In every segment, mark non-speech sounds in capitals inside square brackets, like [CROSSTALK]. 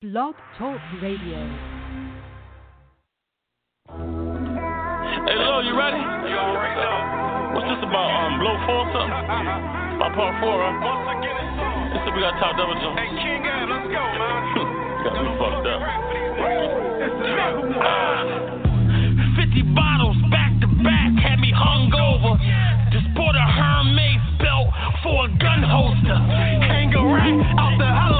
Blog Talk Radio. Hey, Lil, you ready? You already know. What's this about? Um, blow four or something? About part four, huh? Once again, it's on. This is we got top double jump. Hey, King Ab, let's go, man. [LAUGHS] got me fucked up. Uh, [LAUGHS] 50 bottles back to back had me hungover. Just bought a Hermes belt for a gun holster. Hang a rack out the helicopter.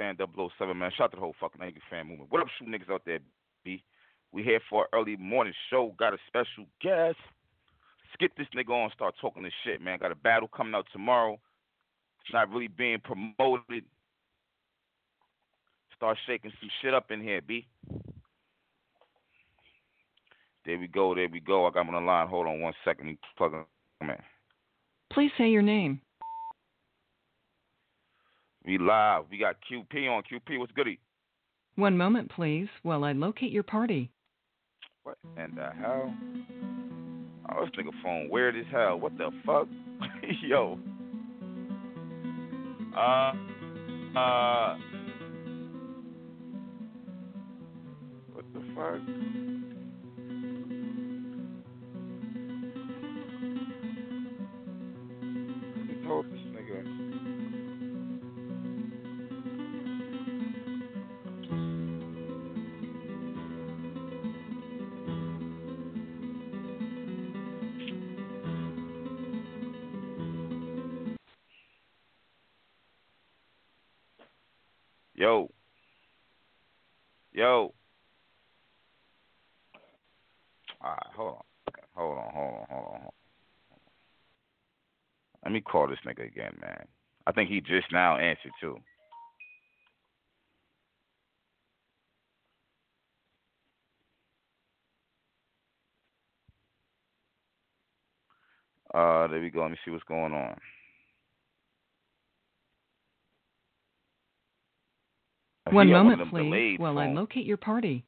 Fan 007, man. Shout out to the whole fucking Angry Fan movement. What up, shoot niggas out there, B? We here for an early morning show. Got a special guest. Skip this nigga on, start talking this shit, man. Got a battle coming out tomorrow. It's not really being promoted. Start shaking some shit up in here, B. There we go, there we go. I got him on the line. Hold on one second. Plug. Please say your name. We live. We got QP on. QP, what's goody? One moment, please, while I locate your party. What in the hell? Oh, this nigga phone weird as hell. What the fuck? [LAUGHS] Yo. Uh, uh. What the fuck? Call this nigga again, man. I think he just now answered too. Uh, there we go. Let me see what's going on. One moment, please, while I locate your party.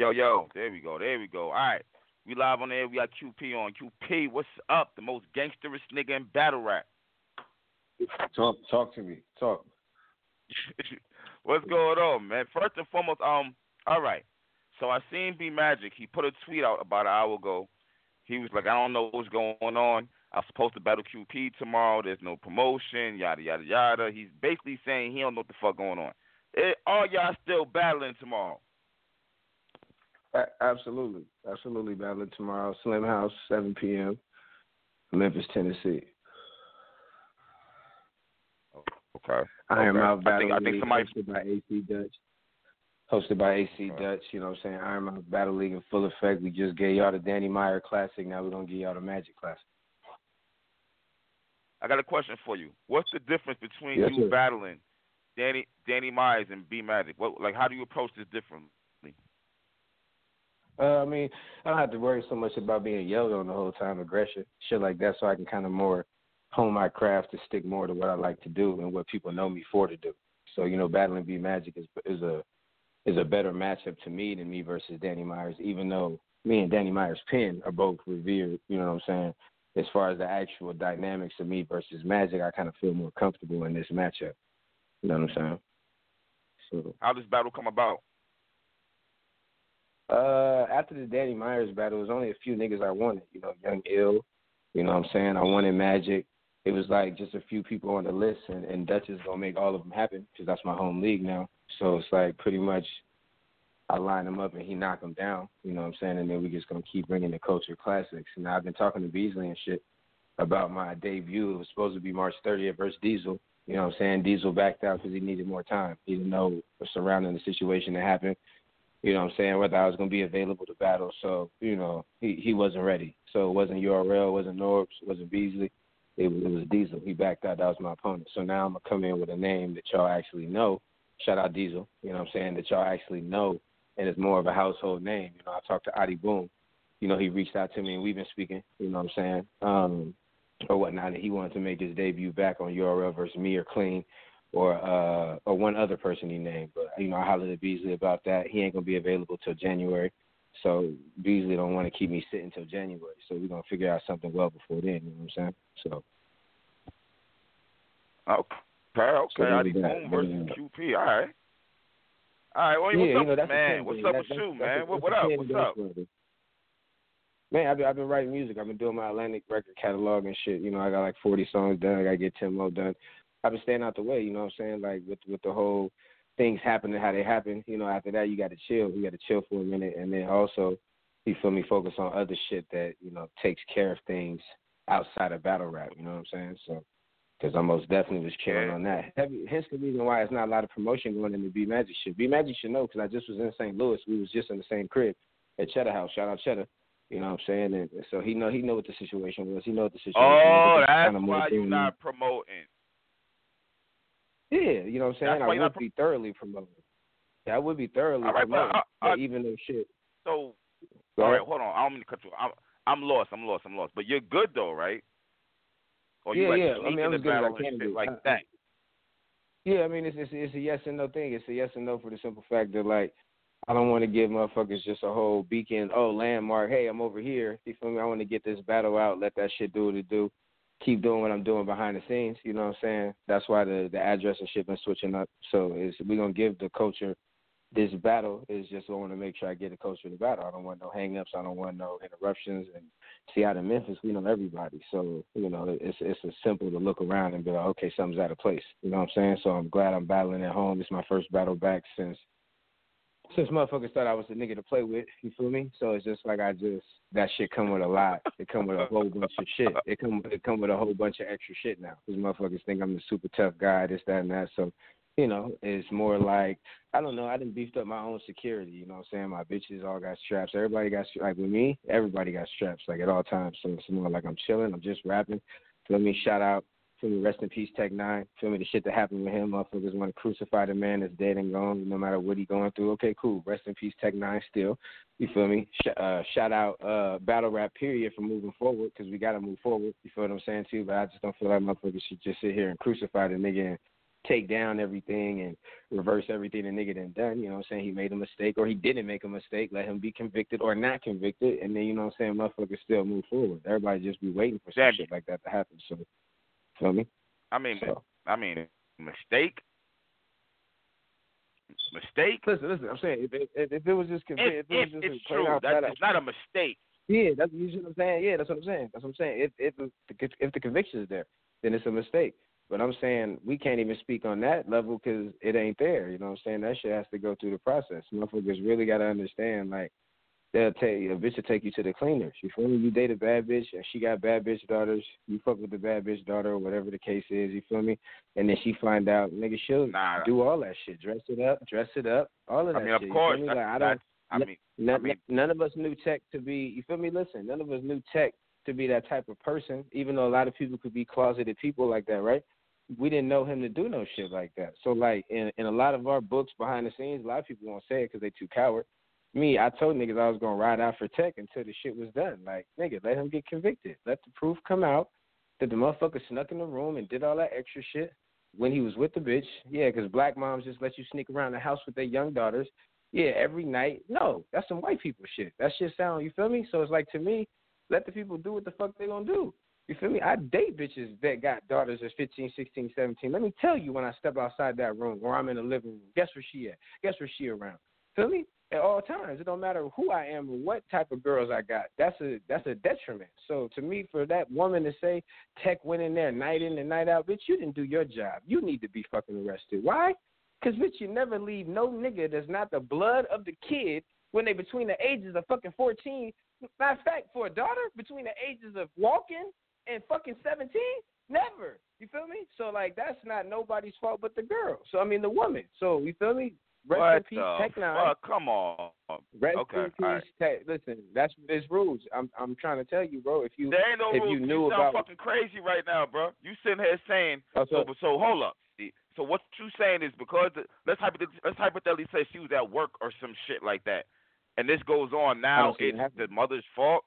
Yo, yo, there we go, there we go. All right, we live on air. We got QP on. QP, what's up? The most gangsterous nigga in battle rap. Talk, talk to me. Talk. [LAUGHS] What's going on, man? First and foremost, um, all right. So I seen B Magic. He put a tweet out about an hour ago. He was like, I don't know what's going on. I'm supposed to battle QP tomorrow. There's no promotion, yada yada yada. He's basically saying he don't know what the fuck going on. It, are y'all still battling tomorrow? A- absolutely, absolutely battling tomorrow. Slim House, 7 p.m. Memphis, Tennessee. Oh, okay. Iron okay. Mouth Battle I think, I think League somebody hosted by AC Dutch. Hosted by AC Okay. Dutch, you know what I'm saying? Iron Mouth Battle League in full effect. We just gave y'all the Danny Meyer Classic. Now we're gonna give y'all the Magic Classic. I got a question for you. What's the difference between Yes, you sir. battling Danny Danny Myers and B Magic? What like how do you approach this differently? Uh, I mean, I don't have to worry so much about being yelled on the whole time, aggression, shit like that, so I can kind of more hone my craft to stick more to what I like to do and what people know me for to do. So you know, battling B Magic is is a is a better matchup to me than me versus Danny Myers, even though me and Danny Myers Penn are both revered. You know what I'm saying? As far as the actual dynamics of me versus Magic, I kind of feel more comfortable in this matchup. You know what I'm saying? So How does battle come about? Uh, after the Danny Myers battle, it was only a few niggas I wanted. You know, Young Ill. You know what I'm saying? I wanted Magic. It was like just a few people on the list, and, and Dutch is gonna make all of them happen because that's my home league now. So it's like pretty much I line him up and he knock him down. You know what I'm saying? And then we just gonna keep bringing the culture classics. And I've been talking to Beasley and shit about my debut. It was supposed to be March 30th versus Diesel. You know what I'm saying? Diesel backed out because he needed more time. He didn't know surrounding the situation that happened. You know what I'm saying? Whether I was going to be available to battle. So, you know, he, he wasn't ready. So it wasn't URL, it wasn't Norbs, it wasn't Beasley. It was, it was Diesel. He backed out. That was my opponent. So now I'm going to come in with a name that y'all actually know. Shout out Diesel. You know what I'm saying? That y'all actually know. And it's more of a household name. You know, I talked to Adi Boom. You know, he reached out to me and we've been speaking. You know what I'm saying? Um, or whatnot. And he wanted to make his debut back on URL versus me or Clean or uh or one other person he named. But you know, I hollered at Beasley about that. He ain't gonna be available till January. So Beasley don't want to keep me sitting till January. So we're gonna figure out something well before then, you know what I'm saying? So Okay, okay. So I need Boom versus QP. All right. All right. Well, yeah, what's you up, know, man? What's up That's- with you, man? What, what up? What's up? Man, I've been, I've been writing music. I've been doing my Atlantic record catalog and shit. You know, I got like 40 songs done. I got to get 10 more done. I've been staying out the way. You know what I'm saying? Like with with the whole things happening how they happen. You know, after that you got to chill. You got to chill for a minute, and then also, you feel me, focus on other shit that you know takes care of things outside of battle rap. You know what I'm saying? So. Because I most definitely was chilling on that. Heavy, hence the reason why it's not a lot of promotion going into B Magic shit. B Magic should know because I just was in St. Louis. We was just in the same crib at Cheddar House. Shout out Cheddar. You know what I'm saying? And so he know he know what the situation was. He know what the situation Oh, was. That's why you're not promoting. Yeah, you know what I'm saying? That's I would be thoroughly promoted. That would be thoroughly promoted, but, uh, uh, even though shit. So, Go all right, hold on. I don't mean to cut you. I'm, I'm lost. I'm lost. I'm lost. But you're good though, right? Or you Yeah, like yeah. I mean, I'm as good as I can be. like I- that? Yeah, I mean it's, it's it's a yes and no thing. It's a yes and no for the simple fact that like I don't want to give motherfuckers just a whole beacon, oh landmark, hey I'm over here. You feel me? I want to get this battle out, let that shit do what it do, keep doing what I'm doing behind the scenes. You know what I'm saying? That's why the the address and shit been switching up. So it's we gonna give the culture this battle is just I want to make sure I get the culture of the battle. I don't want no hang ups. I don't want no interruptions. And see out in Memphis, we know everybody. So, you know, it's it's as simple to look around and be like, okay, something's out of place. You know what I'm saying? So I'm glad I'm battling at home. It's my first battle back since since motherfuckers thought I was a nigga to play with. You feel me? So it's just like I just that shit come with a lot. It come with a whole bunch of shit. It come it come with a whole bunch of extra shit now. Because motherfuckers think I'm the super tough guy, this, that, and that. So you know, it's more like I don't know. I didn't beefed up my own security. You know what I'm saying? My bitches all got straps. Everybody got like with me. Everybody got straps like at all times. So it's more like I'm chilling. I'm just rapping. Feel me? Shout out. Feel me? Rest in peace, Tech Nine. Feel me? The shit that happened with him. Motherfuckers want to crucify the man that's dead and gone, no matter what he going through. Okay, cool. Rest in peace, Tech Nine. Still, you feel me? Sh- uh, shout out uh, battle rap period for moving forward because we got to move forward. You feel what I'm saying too? But I just don't feel like motherfuckers should just sit here and crucify the nigga and take down everything and reverse everything the nigga done done. You know what I'm saying? He made a mistake or he didn't make a mistake. Let him be convicted or not convicted. And then, you know what I'm saying, motherfuckers still move forward. Everybody just be waiting for some shit like that to happen. So, feel me? I mean, So. I mean, mistake. Mistake. Listen, listen. I'm saying if it, if, it was just conv- If, if it was just it's a true, out that it's not a mistake. Yeah, that's you see what I'm saying. Yeah, that's what I'm saying. That's what I'm saying. If if the if the conviction is there, then it's a mistake. But I'm saying we can't even speak on that level because it ain't there. You know what I'm saying? That shit has to go through the process. Motherfuckers really got to understand. Like they'll take a bitch will take you to the cleaners. You feel me? You date a bad bitch and she got bad bitch daughters. You fuck with the bad bitch daughter or whatever the case is. You feel me? And then she find out, nigga, she'll Nah. do all that shit. Dress it up, dress it up, all of that. I mean, of shit. You course. me? Like, I don't. I mean, None, I mean- none of us knew tech to be. You feel me? Listen, none of us knew tech to be that type of person. Even though a lot of people could be closeted people like that, right? We didn't know him to do no shit like that. So, like in in a lot of our books behind the scenes, a lot of people won't say it because they too coward. Me, I told niggas I was gonna ride out for tech until the shit was done. Like, nigga, let him get convicted. Let the proof come out that the motherfucker snuck in the room and did all that extra shit when he was with the bitch. Yeah, 'cause black moms just let you sneak around the house with their young daughters yeah, every night. No, that's some white people shit. That shit sound, you feel me? So it's like to me, let the people do what the fuck they gonna do. You feel me? I date bitches that got daughters that's 15, 16, 17. Let me tell you when I step outside that room or I'm in the living room, guess where she at? Guess where she around? Feel me? At all times. It don't matter who I am or what type of girls I got. That's a that's a detriment. So to me, for that woman to say Tech went in there night in and night out, bitch, you didn't do your job. You need to be fucking arrested. Why? Because, bitch, you never leave no nigga that's not the blood of the kid when they between the ages of fucking 14. Matter of fact, for a daughter, between the ages of walking and fucking 17, never. You feel me? So, like, that's not nobody's fault but the girl. So, I mean, the woman. So, you feel me? Rest what in peace, Tech Nine. Come on. Rest okay, in peace, right. Tech. Listen, that's there's rules. I'm I'm trying to tell you, bro. If you There ain't no if rules. you knew sound about fucking crazy right now, bro. You sitting here saying Oh, so. so- So hold up. So what you saying is because the, let's hypothetically, let's hypothetically say she was at work or some shit like that, and this goes on now. It's the mother's fault.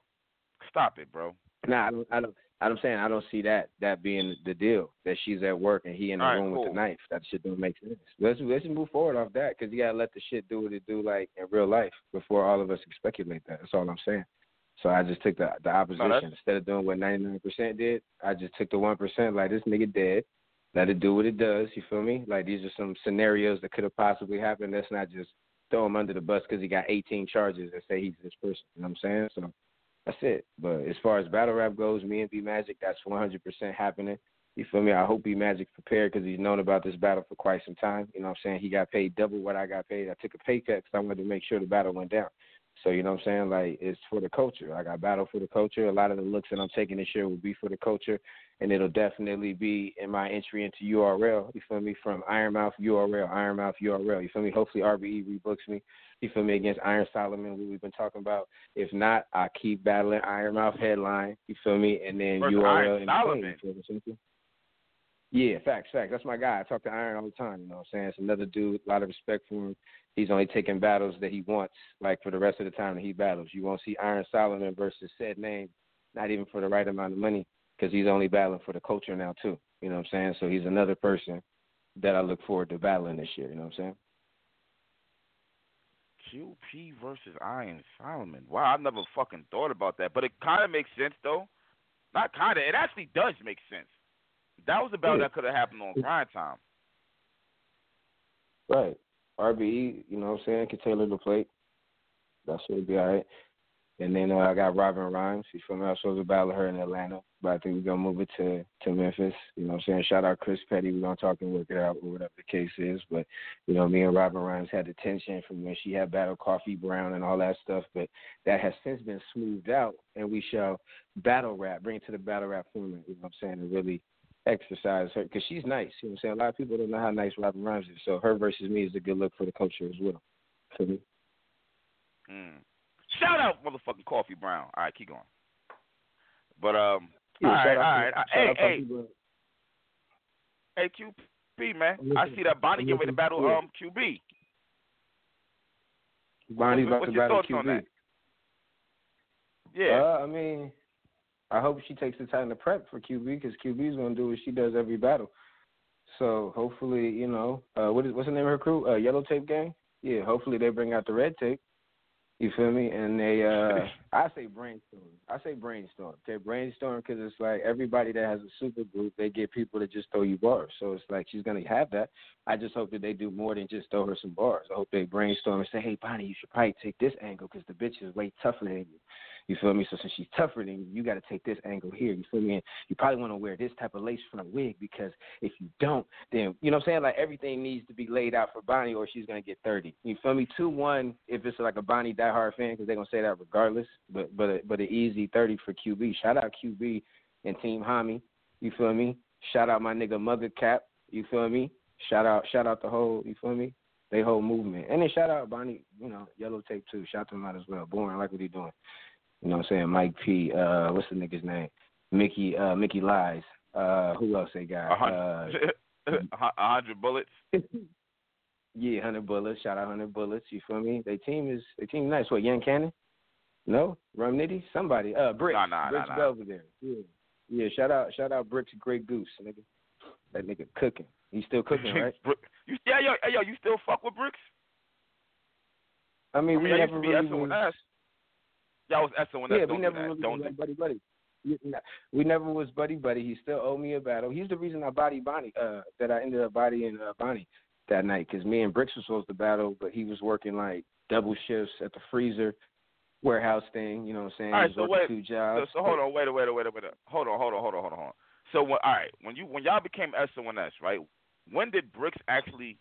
Stop it, bro. Nah, I don't. I don't. I'm saying I don't see that that being the deal that she's at work and he in the All right, room with cool. the knife. That shit don't make sense. Let's let's move forward off that because you gotta let the shit do what it do like in real life before all of us can speculate that. That's all I'm saying. So I just took the the opposition that's- instead of doing what 99% did. I just took the one percent like this nigga dead. Let it do what it does. You feel me? Like these are some scenarios that could have possibly happened. Let's not just throw him under the bus because he got 18 charges and say he's this person. You know what I'm saying? So that's it. But as far as battle rap goes, me and B Magic, that's 100% happening. You feel me? I hope B Magic prepared because he's known about this battle for quite some time. You know what I'm saying? He got paid double what I got paid. I took a pay cut because I wanted to make sure the battle went down. So you know what I'm saying? Like it's for the culture. I got battle for the culture. A lot of the looks that I'm taking this year will be for the culture, and it'll definitely be in my entry into URL. You feel me? From Ironmouth URL, Ironmouth URL. You feel me? Hopefully RBE rebooks me. You feel me against Iron Solomon, what we've been talking about. If not, I keep battling Ironmouth headline. You feel me? And then URL Iron Solomon. between. You feel me? Simple. Yeah, facts, facts. That's my guy. I talk to Iron all the time. You know what I'm saying? It's another dude. A lot of respect for him. He's only taking battles that he wants, like for the rest of the time that he battles. You won't see Iron Solomon versus said name, not even for the right amount of money, because he's only battling for the culture now too. You know what I'm saying? So he's another person that I look forward to battling this year. You know what I'm saying? QP versus Iron Solomon. Wow, I never fucking thought about that, but it kind of makes sense though. Not kind of. It actually does make sense. That was a battle Yeah. that could have happened on prime time. Right. RBE, you know what I'm saying, can tailor the plate. That should be all right. And then uh, I got Robin Rhymes. She's from I was to battle her in Atlanta, but I think we're gonna move it to to Memphis. You know what I'm saying? Shout out Chris Petty. We're gonna talk and work it out or whatever the case is. But you know, me and Robin Rhymes had the tension from when she had battle Coffee Brown and all that stuff, but that has since been smoothed out and we shall battle rap, bring it to the battle rap format, you know what I'm saying, and really exercise her because she's nice. You know what I'm saying? A lot of people don't know how nice Robin Rhymes is. So her versus me is a good look for the culture as well. For me. Mm. Shout out, motherfucking Coffee Brown. All right, keep going. But um, Yeah, all right, all right. to- Hey, hey, hey, QP man. I see that Bonnie getting ready to battle um QB. Bonnie's about what's to battle QB. Yeah. Uh, I mean, I hope she takes the time to prep for QB because QB's gonna do what she does every battle. So hopefully, you know, uh, what is what's the name of her crew? Uh, Yellow Tape Gang. Yeah, hopefully they bring out the red tape. You feel me? And they, uh [LAUGHS] I say brainstorm. I say brainstorm. Okay, brainstorm because it's like everybody that has a super group, they get people to just throw you bars. So it's like she's gonna have that. I just hope that they do more than just throw her some bars. I hope they brainstorm and say, hey, Bonnie, you should probably take this angle because the bitch is way tougher than you. You feel me? So since she's tougher than you, you got to take this angle here. You feel me? And you probably want to wear this type of lace front wig because if you don't, then you know what I'm saying. Like everything needs to be laid out for Bonnie, or she's gonna get thirty. You feel me? Two one if it's like a Bonnie diehard fan because they're gonna say that regardless. But but a, but an easy thirty for QB. Shout out QB and Team Hami. You feel me? Shout out my nigga Mother Cap. You feel me? Shout out shout out the whole. You feel me? They whole movement. And then shout out Bonnie, you know, Yellow Tape too. Shout them out as well. Born, I like what he doing. You know what I'm saying? Mike P. Uh, what's the nigga's name? Mickey. Uh, Mickey Lies. Uh, who else they got? A hundred, Uh, [LAUGHS] a hundred bullets. [LAUGHS] yeah, hundred bullets. Shout out hundred bullets. You feel me? They team is they team nice. What? Young Cannon? No, Rum Nitty. Somebody. Uh, Bricks. Nah, nah, Bricks nah, nah. Belvedere. Yeah, yeah. Shout out, shout out Bricks Great Goose, nigga. That nigga cooking. He's still [LAUGHS] cooking, right? Brick- you, yeah, yo, yo, you still fuck with bricks? I mean, I we mean, used never really with was, S. Y'all was S with S. yeah, don't we never do that. really don't was do like buddy buddy. We- never was buddy buddy. He still owed me a battle. He's the reason I body Bonnie. Uh, that I ended up bodying uh, Bonnie that night because me and Bricks was supposed to battle, but he was working like double shifts at the freezer warehouse thing. You know what I'm saying? All right, so wait, two jobs. so hold on, wait a wait a wait a wait a hold on, hold on, hold on, hold on. So when, all right, when you when y'all became S and S, right? When did Bricks actually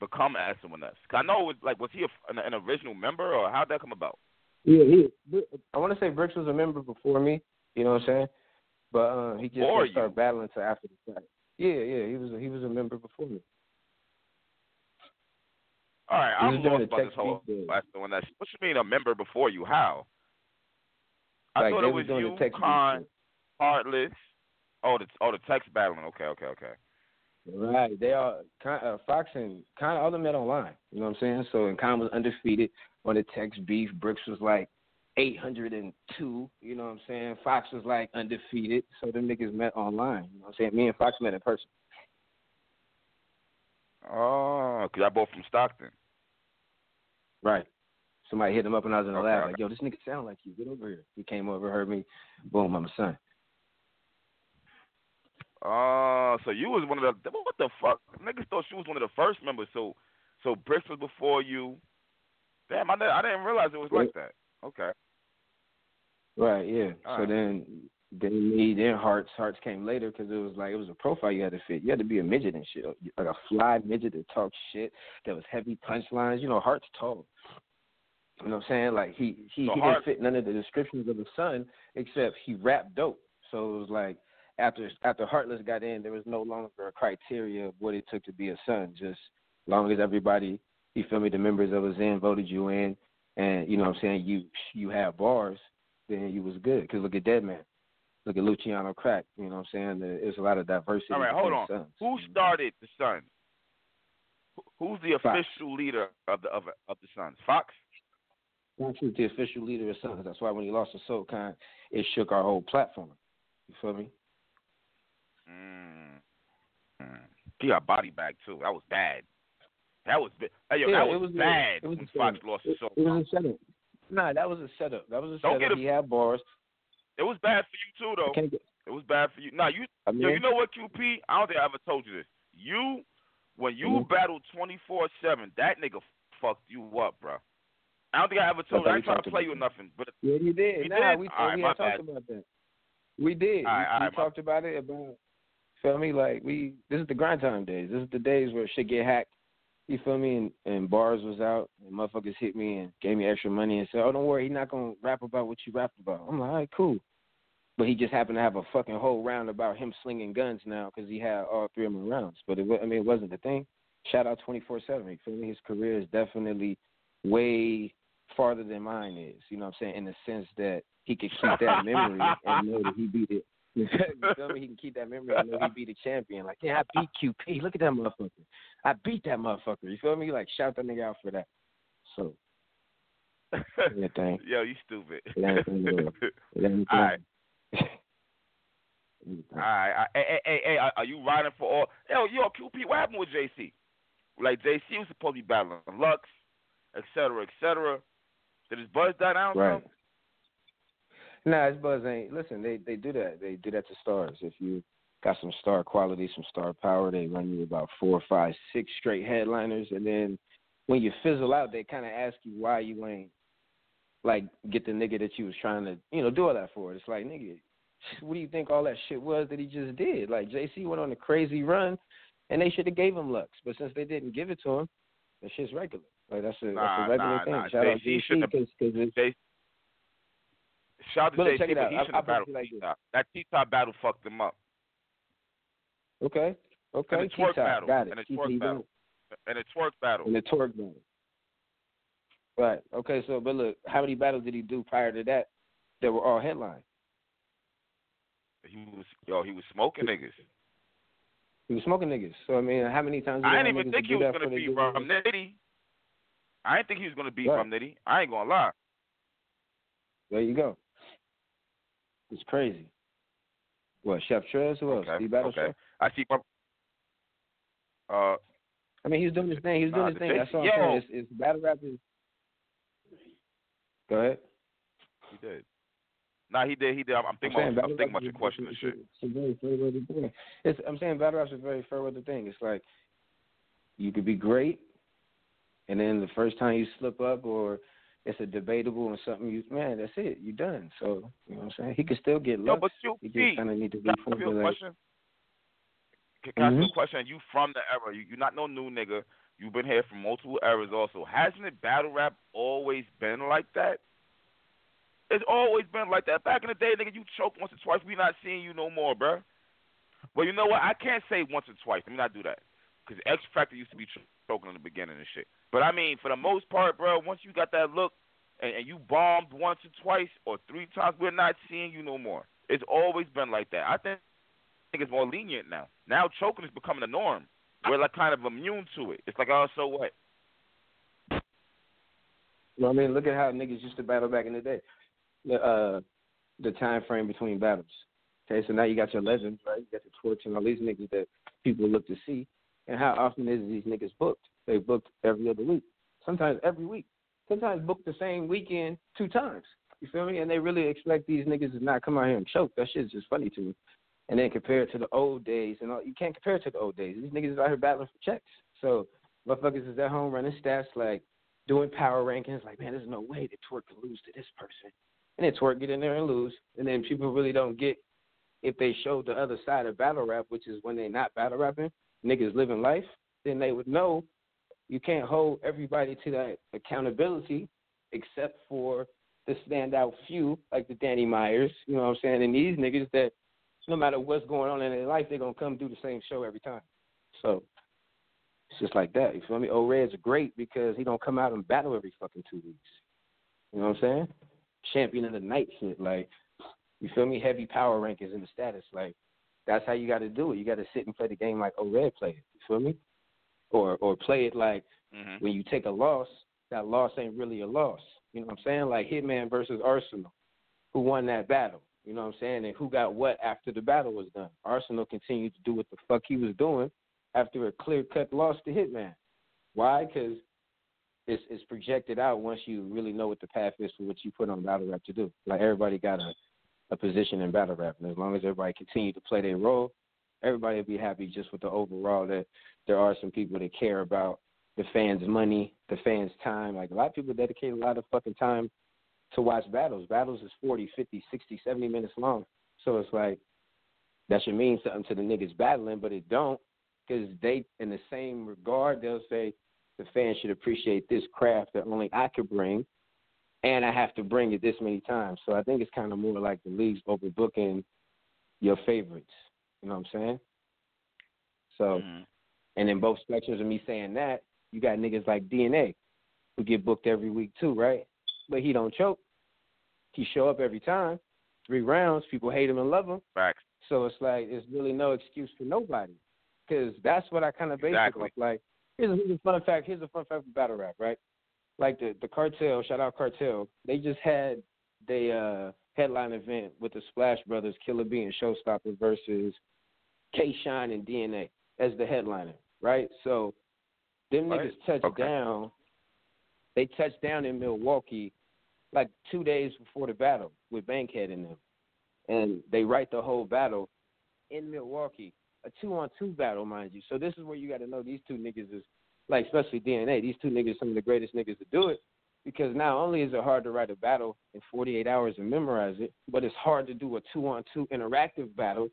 become S and S? Cause I know it was like was he a, an, an original member or how'd that come about? Yeah, he. I want to say Bricks was a member before me. You know what I'm saying? But uh, he just Before didn't start battling until after the fact. Yeah, yeah, he was a, he was a member before me. All right, I'm was doing lost the about this Tech whole Beat S and S. What you mean a member before you? How? I Like, thought they it was was doing the you, Tech Beat Khan. Heartless. Oh, the oh the text battling. Okay, okay, okay. Right. They are kind uh, Fox and kind of all them met online. You know what I'm saying? So and Khan was undefeated on the text beef. Brooks was like 802. You know what I'm saying? Fox was like undefeated. So them niggas met online. You know what I'm saying? Me and Fox met in person. Oh, cause I both from Stockton. Right. Somebody hit him up and I was in the Okay, lab like, "Yo, this nigga sound like you. Get over here." He came over, heard me. Boom, I'm a son. Oh, so you was one of the what the fuck? Niggas thought she was one of the first members. So, so Bricks was before you. Damn, I didn't, I didn't realize it was like that. Okay. Right. Yeah. All so right. then, then me, then Hearts. Hearts came later because it was like it was a profile you had to fit. You had to be a midget and shit, like a fly midget that talked shit. That was heavy punchlines. You know, Hearts tall. You know what I'm saying? Like he he, So he didn't fit none of the descriptions of the son except he rapped dope. So it was like after after Heartless got in, there was no longer a criteria of what it took to be a son. Just long as everybody, you feel me, the members of a Zen voted you in, and you know what I'm saying, you you have bars, then you was good. Cause look at Deadman, look at Luciano Crack. You know what I'm saying? There's a lot of diversity. All right, hold on. Sons. Who started the Suns? Who's the Fox. official leader of the of, of the Suns? Fox. Fox was the official leader of Sons. That's why when he lost to SoulKhan, it shook our whole platform. You feel me? Mm. Mm. He got body bag too. That was bad. That was ba- hey, yo, Yeah, that was, was bad it was when Fox setup. lost It, was a setup. Nah, that was a setup. That was a Don't setup. get a- he had bars. It was bad for you too, though. get. It was bad for you. Nah, you I mean, Yo, you know what, QP? I don't think I ever told you this. You, when you Mhm. battled 24 7, that nigga fucked you up, bro. I don't think I ever told thought you. I ain't trying to play you or nothing, but Yeah, you did. You nah, did? we All right, we had talked bad. about that. We did. All right, we all we right, my- talked about it about feel me like we this is the grind time days. This is the days where shit get hacked. You feel me? And, and bars was out and motherfuckers hit me and gave me extra money and said, "Oh, don't worry, he's not gonna rap about what you rapped about." I'm like, "All right, cool." But he just happened to have a fucking whole round about him slinging guns now because he had all three of them rounds. But it, I mean, it wasn't the thing. Shout out 24/7. You feel me? His career is definitely way farther than mine is. You know what I'm saying? In the sense that he could keep that memory and know that he beat it. [LAUGHS] you feel me? He can keep that memory and know he beat a champion. Like, yeah, I beat QP. Look at that motherfucker. I beat that motherfucker. You feel me? Like, shout that nigga out for that. So, [LAUGHS] yeah, thing. Yo, you stupid. It ain't anything to do. It ain't [LAUGHS] All right. All right. Hey, hey, hey, hey, are- you riding for all? Yo, yo, QP, what happened with JC? Like, JC was supposed to be battling Lux, et cetera, et cetera. Did his buzz die down? Right. Nah, his buzz ain't. Listen, they they do that. They do that to stars. If you got some star quality, some star power, they run you about four, five, six straight headliners, and then when you fizzle out, they kind of ask you why you ain't like get the nigga that you was trying to, you know, do all that for. It's like nigga, what do you think all that shit was that he just did? Like JC went on a crazy run, and they should have gave him Lux, but since they didn't give it to him, that shit's regular. Like that's a Nah, that's a regular nah, thing. nah. Shout out JC JC shouldn't have- because it's Shout out to look, JC, but he should have battled like. T-Top. That T-Top battle fucked him up. okay. Okay, And the twerk battle. got it. And Keep twerk battle. And a twerk battle. And the twerk battle. Right. Okay. So, but look, how many battles did he do prior to that? That were all headline. He was yo, he was smoking niggas. He was smoking niggas. So I mean, how many times? did I didn't even think he was gonna before they beat do Rum it? Nitty. I didn't think he was gonna beat Right. Rum Nitty. I ain't gonna lie. There you go. It's crazy. What Chef Trez? Who else? Okay, battle okay. Chef? I see. my- Uh, I mean, he's doing his thing. He's doing Nah, his thing. That's all I'm saying. It's, it's battle rap is. Go ahead. he did. Nah, he did. He did. I'm, I'm thinking. I'm saying about, I'm thinking about your question is- and shit. It's a very fair weather thing. It's, I'm saying battle rap's a very fair weather thing. It's like you could be great, and then the first time you slip up or it's a debatable and something you man, that's it. You done. So you know what I'm saying. He could still get Yo, love. but you, He just kind of need to be Can I ask you a formulated. question? Can, can I ask you a mm-hmm. question? You from the era? You, you're not no new nigga. You've been here from multiple eras. Also, hasn't it battle rap always been like that? It's always been like that. Back in the day, nigga, you choked once or twice. We not seeing you no more, bro. Well, you know what? I can't say once or twice. Let me not do that. Because X Factor used to be ch- choking in the beginning and shit. But I mean, for the most part, bro, once you got that look and, and you bombed once or twice or three times, we're not seeing you no more. It's always been like that. I think, I think it's more lenient now. Now choking is becoming the norm. We're like kind of immune to it. It's like, oh, so what? You Well, I mean, look at how niggas used to battle back in the day. The uh, the time frame between battles. Okay, so now you got your legends, right? You got your Torch and all these niggas that people look to see. And how often is these niggas booked? They booked every other week, sometimes every week. Sometimes booked the same weekend two times. You feel me? And they really expect these niggas to not come out here and choke. That shit's just funny to me. And then compare it to the old days, and all, you can't compare it to the old days. These niggas is out here battling for checks. So motherfuckers is at home running stats like doing power rankings. Like, man, there's no way that Twork can lose to this person. And then Twork get in there and lose. And then people really don't get if they show the other side of battle rap, which is when they're not battle rapping, niggas living life, then they would know you can't hold everybody to that accountability except for the standout few, like the Danny Myers, you know what I'm saying? And these niggas that no matter what's going on in their life, they're gonna come do the same show every time. So it's just like that. You feel me? O Red's great because he don't come out and battle every fucking two weeks. You know what I'm saying? Champion of the night shit, like you feel me? Heavy power rankings in the status, like that's how you got to do it. You got to sit and play the game like O Red played it. You feel me? Or or play it like hmm when you take a loss, that loss ain't really a loss. You know what I'm saying? Like Hitman versus Arsonal. Who won that battle? You know what I'm saying? And who got what after the battle was done? Arsonal continued to do what the fuck he was doing after a clear cut loss to Hitman. Why? Because it's it's projected out once you really know what the path is for what you put on battle rap to do. Like everybody got a a position in battle rap, and as long as everybody continue to play their role, everybody will be happy just with the overall that there are some people that care about the fans' money, the fans' time. Like a lot of people dedicate a lot of fucking time to watch battles. Battles is 40, 50, 60, 70 minutes long. So it's like that should mean something to the niggas battling, but it don't because they, in the same regard, they'll say the fans should appreciate this craft that only I could bring, and I have to bring it this many times. So I think it's kind of more like the league's overbooking your favorites. You know what I'm saying? So. hmm And in both spectrums of me saying that, you got niggas like DNA who get booked every week too, right? But he don't choke. He show up every time. Three rounds, people hate him and love him. Facts. So it's like it's really no excuse for nobody, because that's what I kind of base Exactly. it off. Like here's a, here's a fun fact. Here's a fun fact for battle rap, right? Like the the cartel, shout out cartel. They just had they uh headline event with the Splash Brothers, Killer B and Showstopper versus K Shine and DNA as the headliner, right? So them Right. niggas touched Okay. down. They touched down in Milwaukee like two days before the battle with Bankhead in them, and they write the whole battle in Milwaukee, a two-on-two battle, mind you. So this is where you got to know these two niggas is like, especially DNA. These two niggas, some of the greatest niggas to do it, because not only is it hard to write a battle in 48 hours and memorize it, but it's hard to do a two-on-two interactive battle,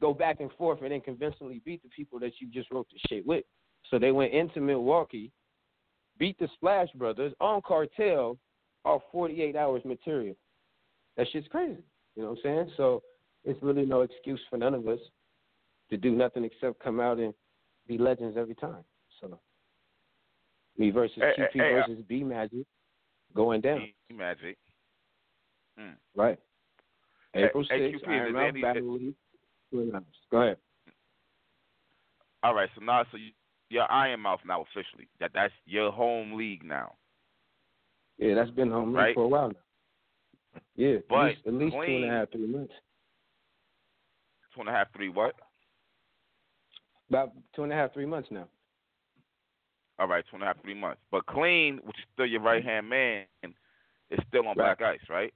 go back and forth, and then convincingly beat the people that you just wrote the shit with. So they went into Milwaukee, beat the Splash Brothers on cartel off 48 hours material. That shit's crazy. You know what I'm saying? So it's really no excuse for none of us to do nothing except come out and be legends every time. So me versus Hey, QP hey, hey, uh, versus B Magic going down. E Magic. Mm. Right. Hey, April hey, 6th, QP, is Iron any- Battle League. Two and. Go ahead. All right, so now so you, you're Iron Mouth now officially. That that's your home league now. Yeah, that's been home Right. for a while now. Yeah, But at least, at least clean- a half, three months. Two and a half, three what? About two and a half, three months now. All right, two and a half, three months. But clean, which is still your right hand man, is still on Right. black ice, right?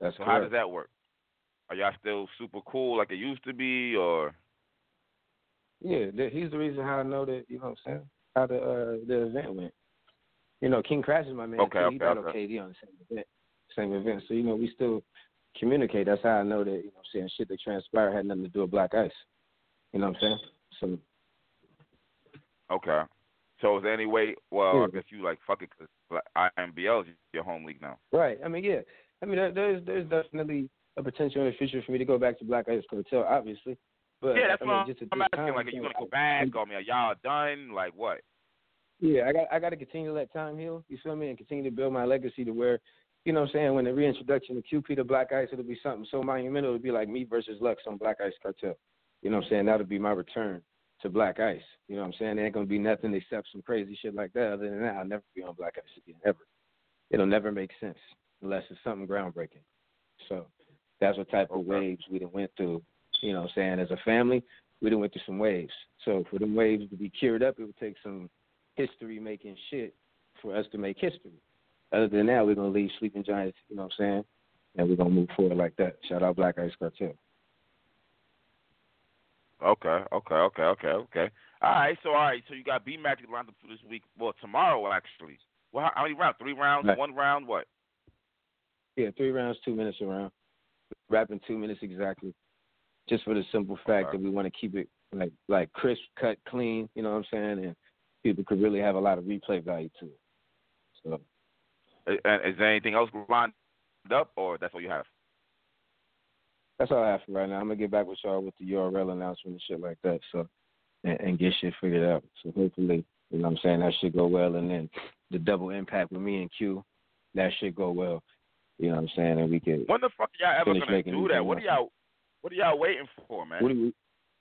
That's So how does that work? Are y'all still super cool like it used to be, or Yeah, he's the reason how I know that. You know what I'm saying? How the uh, the event went. You know, King Crash is my man. Okay, too. He okay, battled okay. KD on the same event, same event. So you know, we still communicate. That's how I know that. You know, what I'm saying shit that transpired had nothing to do with Black Ice. You know what I'm saying? So okay? So is there any way? Well, I hmm. guess you like fuck it because IMBL is your home league now. Right. I mean, yeah. I mean, there's there's definitely a potential in the future for me to go back to Black Ice Cartel, obviously. But yeah, that's I mean, what just I'm asking. time, Like, are you gonna go back? I mean, are y'all done? Like what? Yeah, I got I got to continue to let time heal. You feel me? And continue to build my legacy to where, you know, what I'm saying when the reintroduction of QP to Black Ice, it'll be something so monumental. It'll be like me versus Lux on Black Ice Cartel. You know, what I'm saying that'll be my return to Black Ice. You know, what I'm saying there ain't gonna be nothing except some crazy shit like that. Other than that, I'll never be on Black Ice again ever. It'll never make sense unless it's something groundbreaking. So that's what type of waves we done went through. You know, what I'm saying as a family, we done went through some waves. So for them waves to be cured up, it would take some history making shit for us to make history. Other than that, we're gonna leave Sleeping Giants, you know what I'm saying? And we're gonna move forward like that. Shout out Black Ice Cartel. Okay, okay, okay, okay, okay. All right, so all right, so you got B Magic lined up for this week. Well, tomorrow actually. Well, how, how many rounds? Three rounds? Right. One round? What? Yeah, three rounds, two minutes around. Wrapping two minutes exactly. Just for the simple fact Okay. that we want to keep it like like crisp, cut, clean, you know what I'm saying? And people could really have a lot of replay value to it. So Is, is there anything else lined up, or that's all you have? That's all I have for right now. I'm gonna get back with y'all with the URL announcement and shit like that. So and, and get shit figured out. So hopefully, you know what I'm saying, that should go well and then the double impact with me and Q, that should go well. You know what I'm saying? And we could When the fuck y'all ever gonna do that? What are y'all? What are y'all waiting for, man? What do we?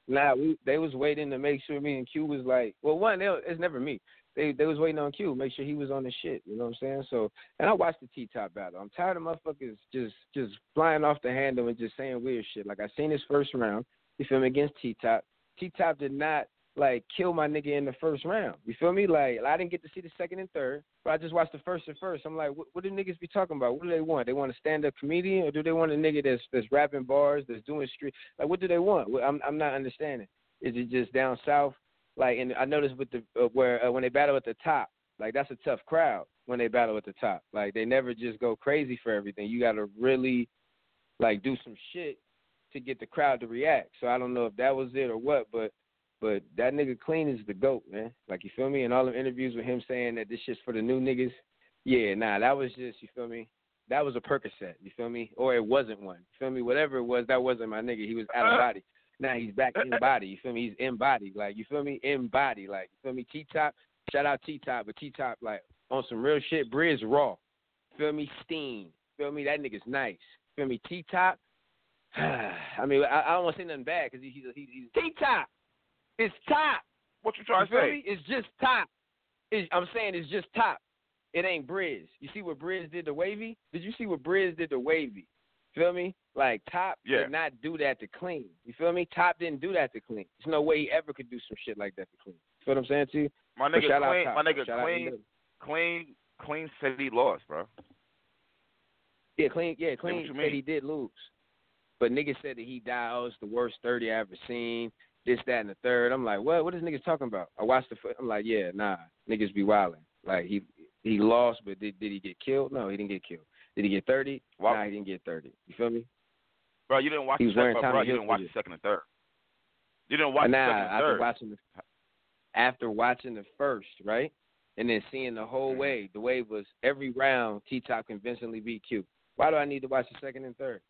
Nah, we they was waiting to make sure me and Q was like, well, one, they, it's never me. They they was waiting on Q, make sure he was on the shit. You know what I'm saying? So, and I watched the T Top battle. I'm tired of motherfuckers just just flying off the handle and just saying weird shit. Like I seen his first round. You feel me? Against T Top. T Top did not like kill my nigga in the first round. You feel me? Like I didn't get to see the second and third, but I just watched the first and first. I'm like, what, what do niggas be talking about? What do they want? They want a stand up comedian, or do they want a nigga that's that's rapping bars, that's doing street? Like, what do they want? I'm I'm not understanding. Is it just down south? Like, and I noticed with the uh, where uh, when they battle at the top, like that's a tough crowd when they battle at the top. Like they never just go crazy for everything. You got to really like do some shit to get the crowd to react. So I don't know if that was it or what, but but that nigga clean is the goat, man. Like you feel me? And all the interviews with him saying that this shit's for the new niggas. Yeah, nah, that was just you feel me. That was a Percocet, you feel me? Or it wasn't one. You feel me? Whatever it was, that wasn't my nigga. He was out of body. Now he's back uh, in uh. body. You feel me? He's in body. Like you feel me? In body. Like you feel me? T top. Shout out T top, but T top like on some real shit. Briz raw. Feel me? Steam. Feel me? That nigga's nice. Feel me? T top. [SIGHS] I mean, I, I don't want to say nothing bad because he, he's he's, he's T top. It's top. What you trying You to say? me? It's just top. It's, I'm saying it's just top. It ain't Briz. You see what Briz did to Wavy? Did you see what Briz did to Wavy? Feel me? Like Top Yeah. did not do that to Clean. You feel me? Top didn't do that to Clean. There's no way he ever could do some shit like that to Clean. You feel what I'm saying to you? My nigga clean. My nigga Shout clean. Clean. Clean said he lost, bro. Yeah, clean. Yeah, clean said he did lose, but niggas said that he died. Oh, it's the worst thirty I ever seen. This, that, and the third. I'm like, what? What is niggas talking about? I watched the. I'm like, yeah, nah, niggas be wilding. Like he he lost, but did did he get killed? No, he didn't get killed. Did he get thirty? Why- Nah, he didn't get thirty. You feel me? Bro, you didn't watch He the was second, wearing bro, you didn't watch the second and third. You didn't watch nah, the second and after third. watching the after watching the first, right, and then seeing the whole Mhm. wave. The wave was every round. T Top convincingly beat Q. Why do I need to watch the second and third?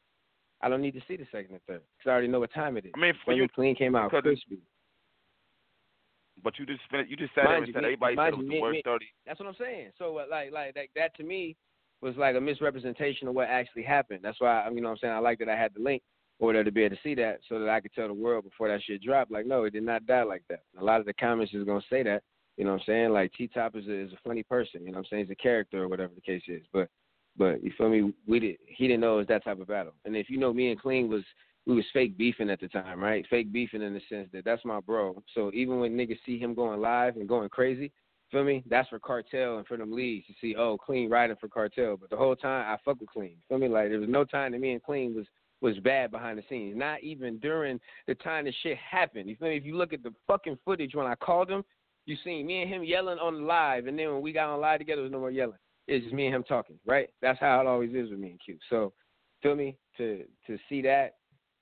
I don't need to see the second and third because I already know what time it is. I mean, for When you, clean came out crispy. but you just finished, you just sat there and you, said me- everybody said it was you, the me- worst me- thirty. That's what I'm saying. So uh, like like that that to me was like a misrepresentation of what actually happened. That's why I you know what I'm saying I like that I had the link or there to be able to see that so that I could tell the world before that shit dropped. Like no, it did not die like that. A lot of the comments is gonna say that. You know what I'm saying? Like T Top is a, is a funny person. You know what I'm saying? He's a character or whatever the case is. But but you feel me? We did. He didn't know it was that type of battle. And if you know, me and Qleen was we was fake beefing at the time, right? Fake beefing in the sense that that's my bro. So even when niggas see him going live and going crazy, feel me? That's for Cartel and for them leads to see, oh, Qleen riding for Cartel. But the whole time I fuck with Qleen. Feel me? Like there was no time that me and Qleen was was bad behind the scenes. Not even during the time the shit happened. You feel me? If you look at the fucking footage when I called him, you seen me and him yelling on the live, and then when we got on live together, there was no more yelling. It's just me and him talking, right? That's how it always is with me and Q. So, feel me? To to see that,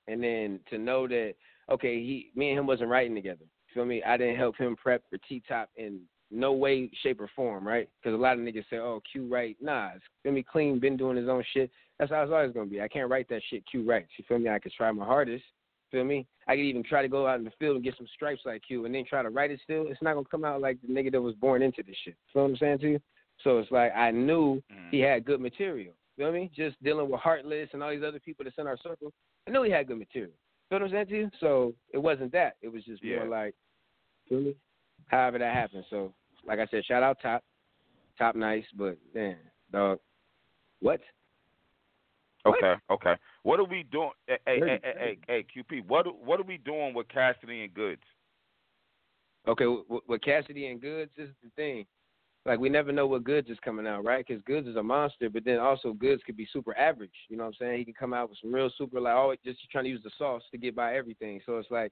and then to know that okay, he, me and him wasn't writing together. Feel me? I didn't help him prep for T Top in no way, shape, or form, right? Because a lot of niggas say, oh, Q write. Nah, it's, feel me? Qleen, been doing his own shit. That's how it's always gonna be. I can't write that shit. Q writes. You feel me? I could try my hardest. Feel me? I could even try to go out in the field and get some stripes like Q, and then try to write it still. It's not gonna come out like the nigga that was born into this shit. Feel what I'm saying to you? So it's like I knew Mhm. he had good material. Feel me? Just dealing with Heartless and all these other people that's in our circle. I knew he had good material. Feel what I'm saying to you? So it wasn't that. It was just Yeah. more like, feel me? However that happened. So like I said, shout out Top. Top nice, but man, dog. What? What? Okay, okay. What are we doing? Hey, hey, hey, hey, hey, QP. What what are we doing with Cassidy and Goodz? Okay, with, with Cassidy and Goodz, this is the thing. Like we never know what Goodz is coming out, right? Because Goodz is a monster, but then also Goodz could be super average. You know what I'm saying? He can come out with some real super, like always just trying to use the sauce to get by everything. So it's like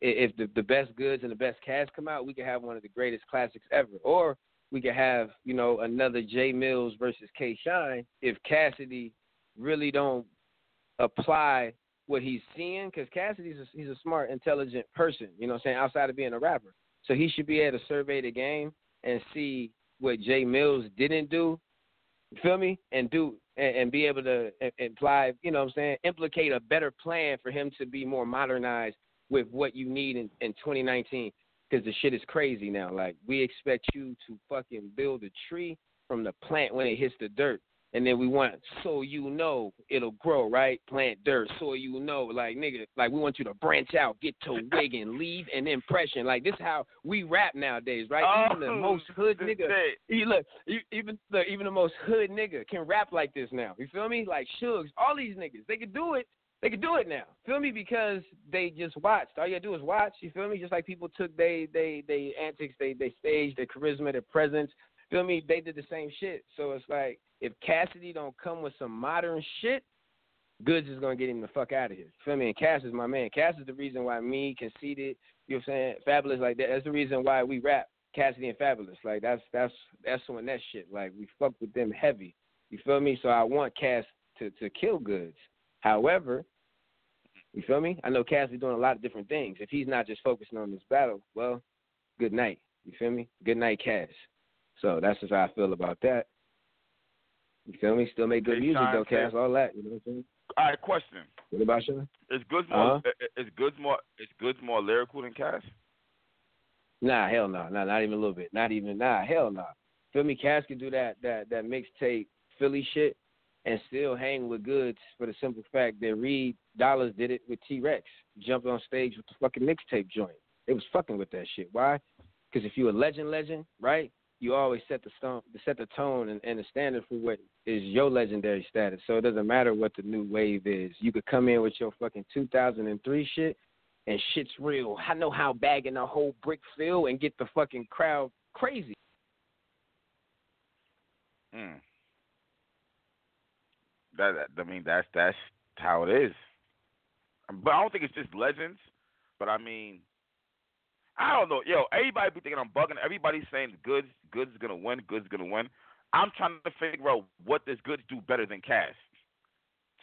if the the best Goodz and the best cast come out, we could have one of the greatest classics ever. Or we could have you know another Jay Mills versus K Shine if Cassidy really don't apply what he's seeing because Cassidy's a, he's a smart, intelligent person. You know what I'm saying? Outside of being a rapper, so he should be able to survey the game and see what Jay Mills didn't do. Feel me? And do and, and be able to imply, you know what I'm saying, implicate a better plan for him to be more modernized with what you need in, in 2019. Because the shit is crazy now. Like we expect you to fucking build a tree from the plant when it hits the dirt. And then we want so you know it'll grow, right? Plant dirt, so you know, like nigga, like we want you to branch out, get to wig and leave an impression. Like this is how we rap nowadays, right? even the Oh, most hood nigga, you look, you, even the even the most hood nigga can rap like this now. You feel me? Like Shugs, all these niggas, they can do it. They can do it now. Feel me? Because they just watched. All you gotta do is watch. You feel me? Just like people took they they they antics, they they staged their charisma, their presence. Feel me? They did the same shit. So it's like if Cassidy don't come with some modern shit, Goodz is gonna get him the fuck out of here. Feel me? And Cass is my man. Cass is the reason why me conceited. You know what I'm saying? Fabolous like that. That's the reason why we rap Cassidy and Fabolous. Like that's that's that's when that shit. Like we fuck with them heavy. You feel me? So I want Cass to to kill Goodz. However, you feel me? I know Cass is doing a lot of different things. If he's not just focusing on this battle, well, good night. You feel me? Good night, Cass. So that's just how I feel about that. You feel me? Still make good music though, Cass. all that. You know what I'm saying? All right, question. What about you? Is Goodz more Uh-huh. is Goodz more is Goodz more lyrical than Cass? Nah, hell no, nah, not even a little bit, not even nah, hell no. Feel me? Cass can do that that that mixtape Philly shit and still hang with Goodz for the simple fact that Reed Dollaz did it with T-Rex, jumped on stage with the fucking mixtape joint. They was fucking with that shit. Why? Because if you a legend, legend, right? You always set the stone, set the tone and, and the standard for what is your legendary status. So it doesn't matter what the new wave is. You could come in with your fucking 2003 shit, and shit's real. I know how bagging a whole brick feel and get the fucking crowd crazy. Mm. That, that I mean that's that's how it is. But I don't think it's just legends. But I mean, I don't know. Yo, everybody be thinking I'm bugging. Everybody's saying Goodz, Goodz is gonna win, Goodz is gonna win. I'm trying to figure out what does Goodz do better than Cass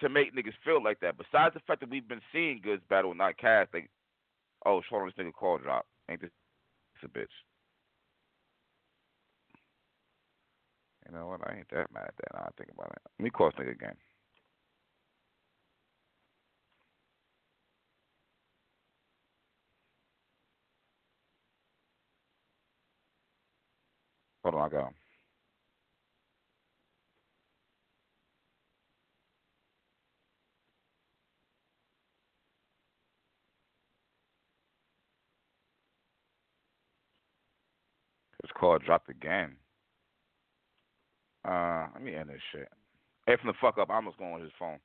to make niggas feel like that. Besides the fact that we've been seeing Goodz battle, not Cass. Like, oh, on, this nigga call drop. Ain't this a bitch? You know what? I ain't that mad at that. I think about it. Let me call this nigga again. Hold on, I got him. His call dropped again. Uh, let me end this shit. From the fuck up, I almost going on his phone.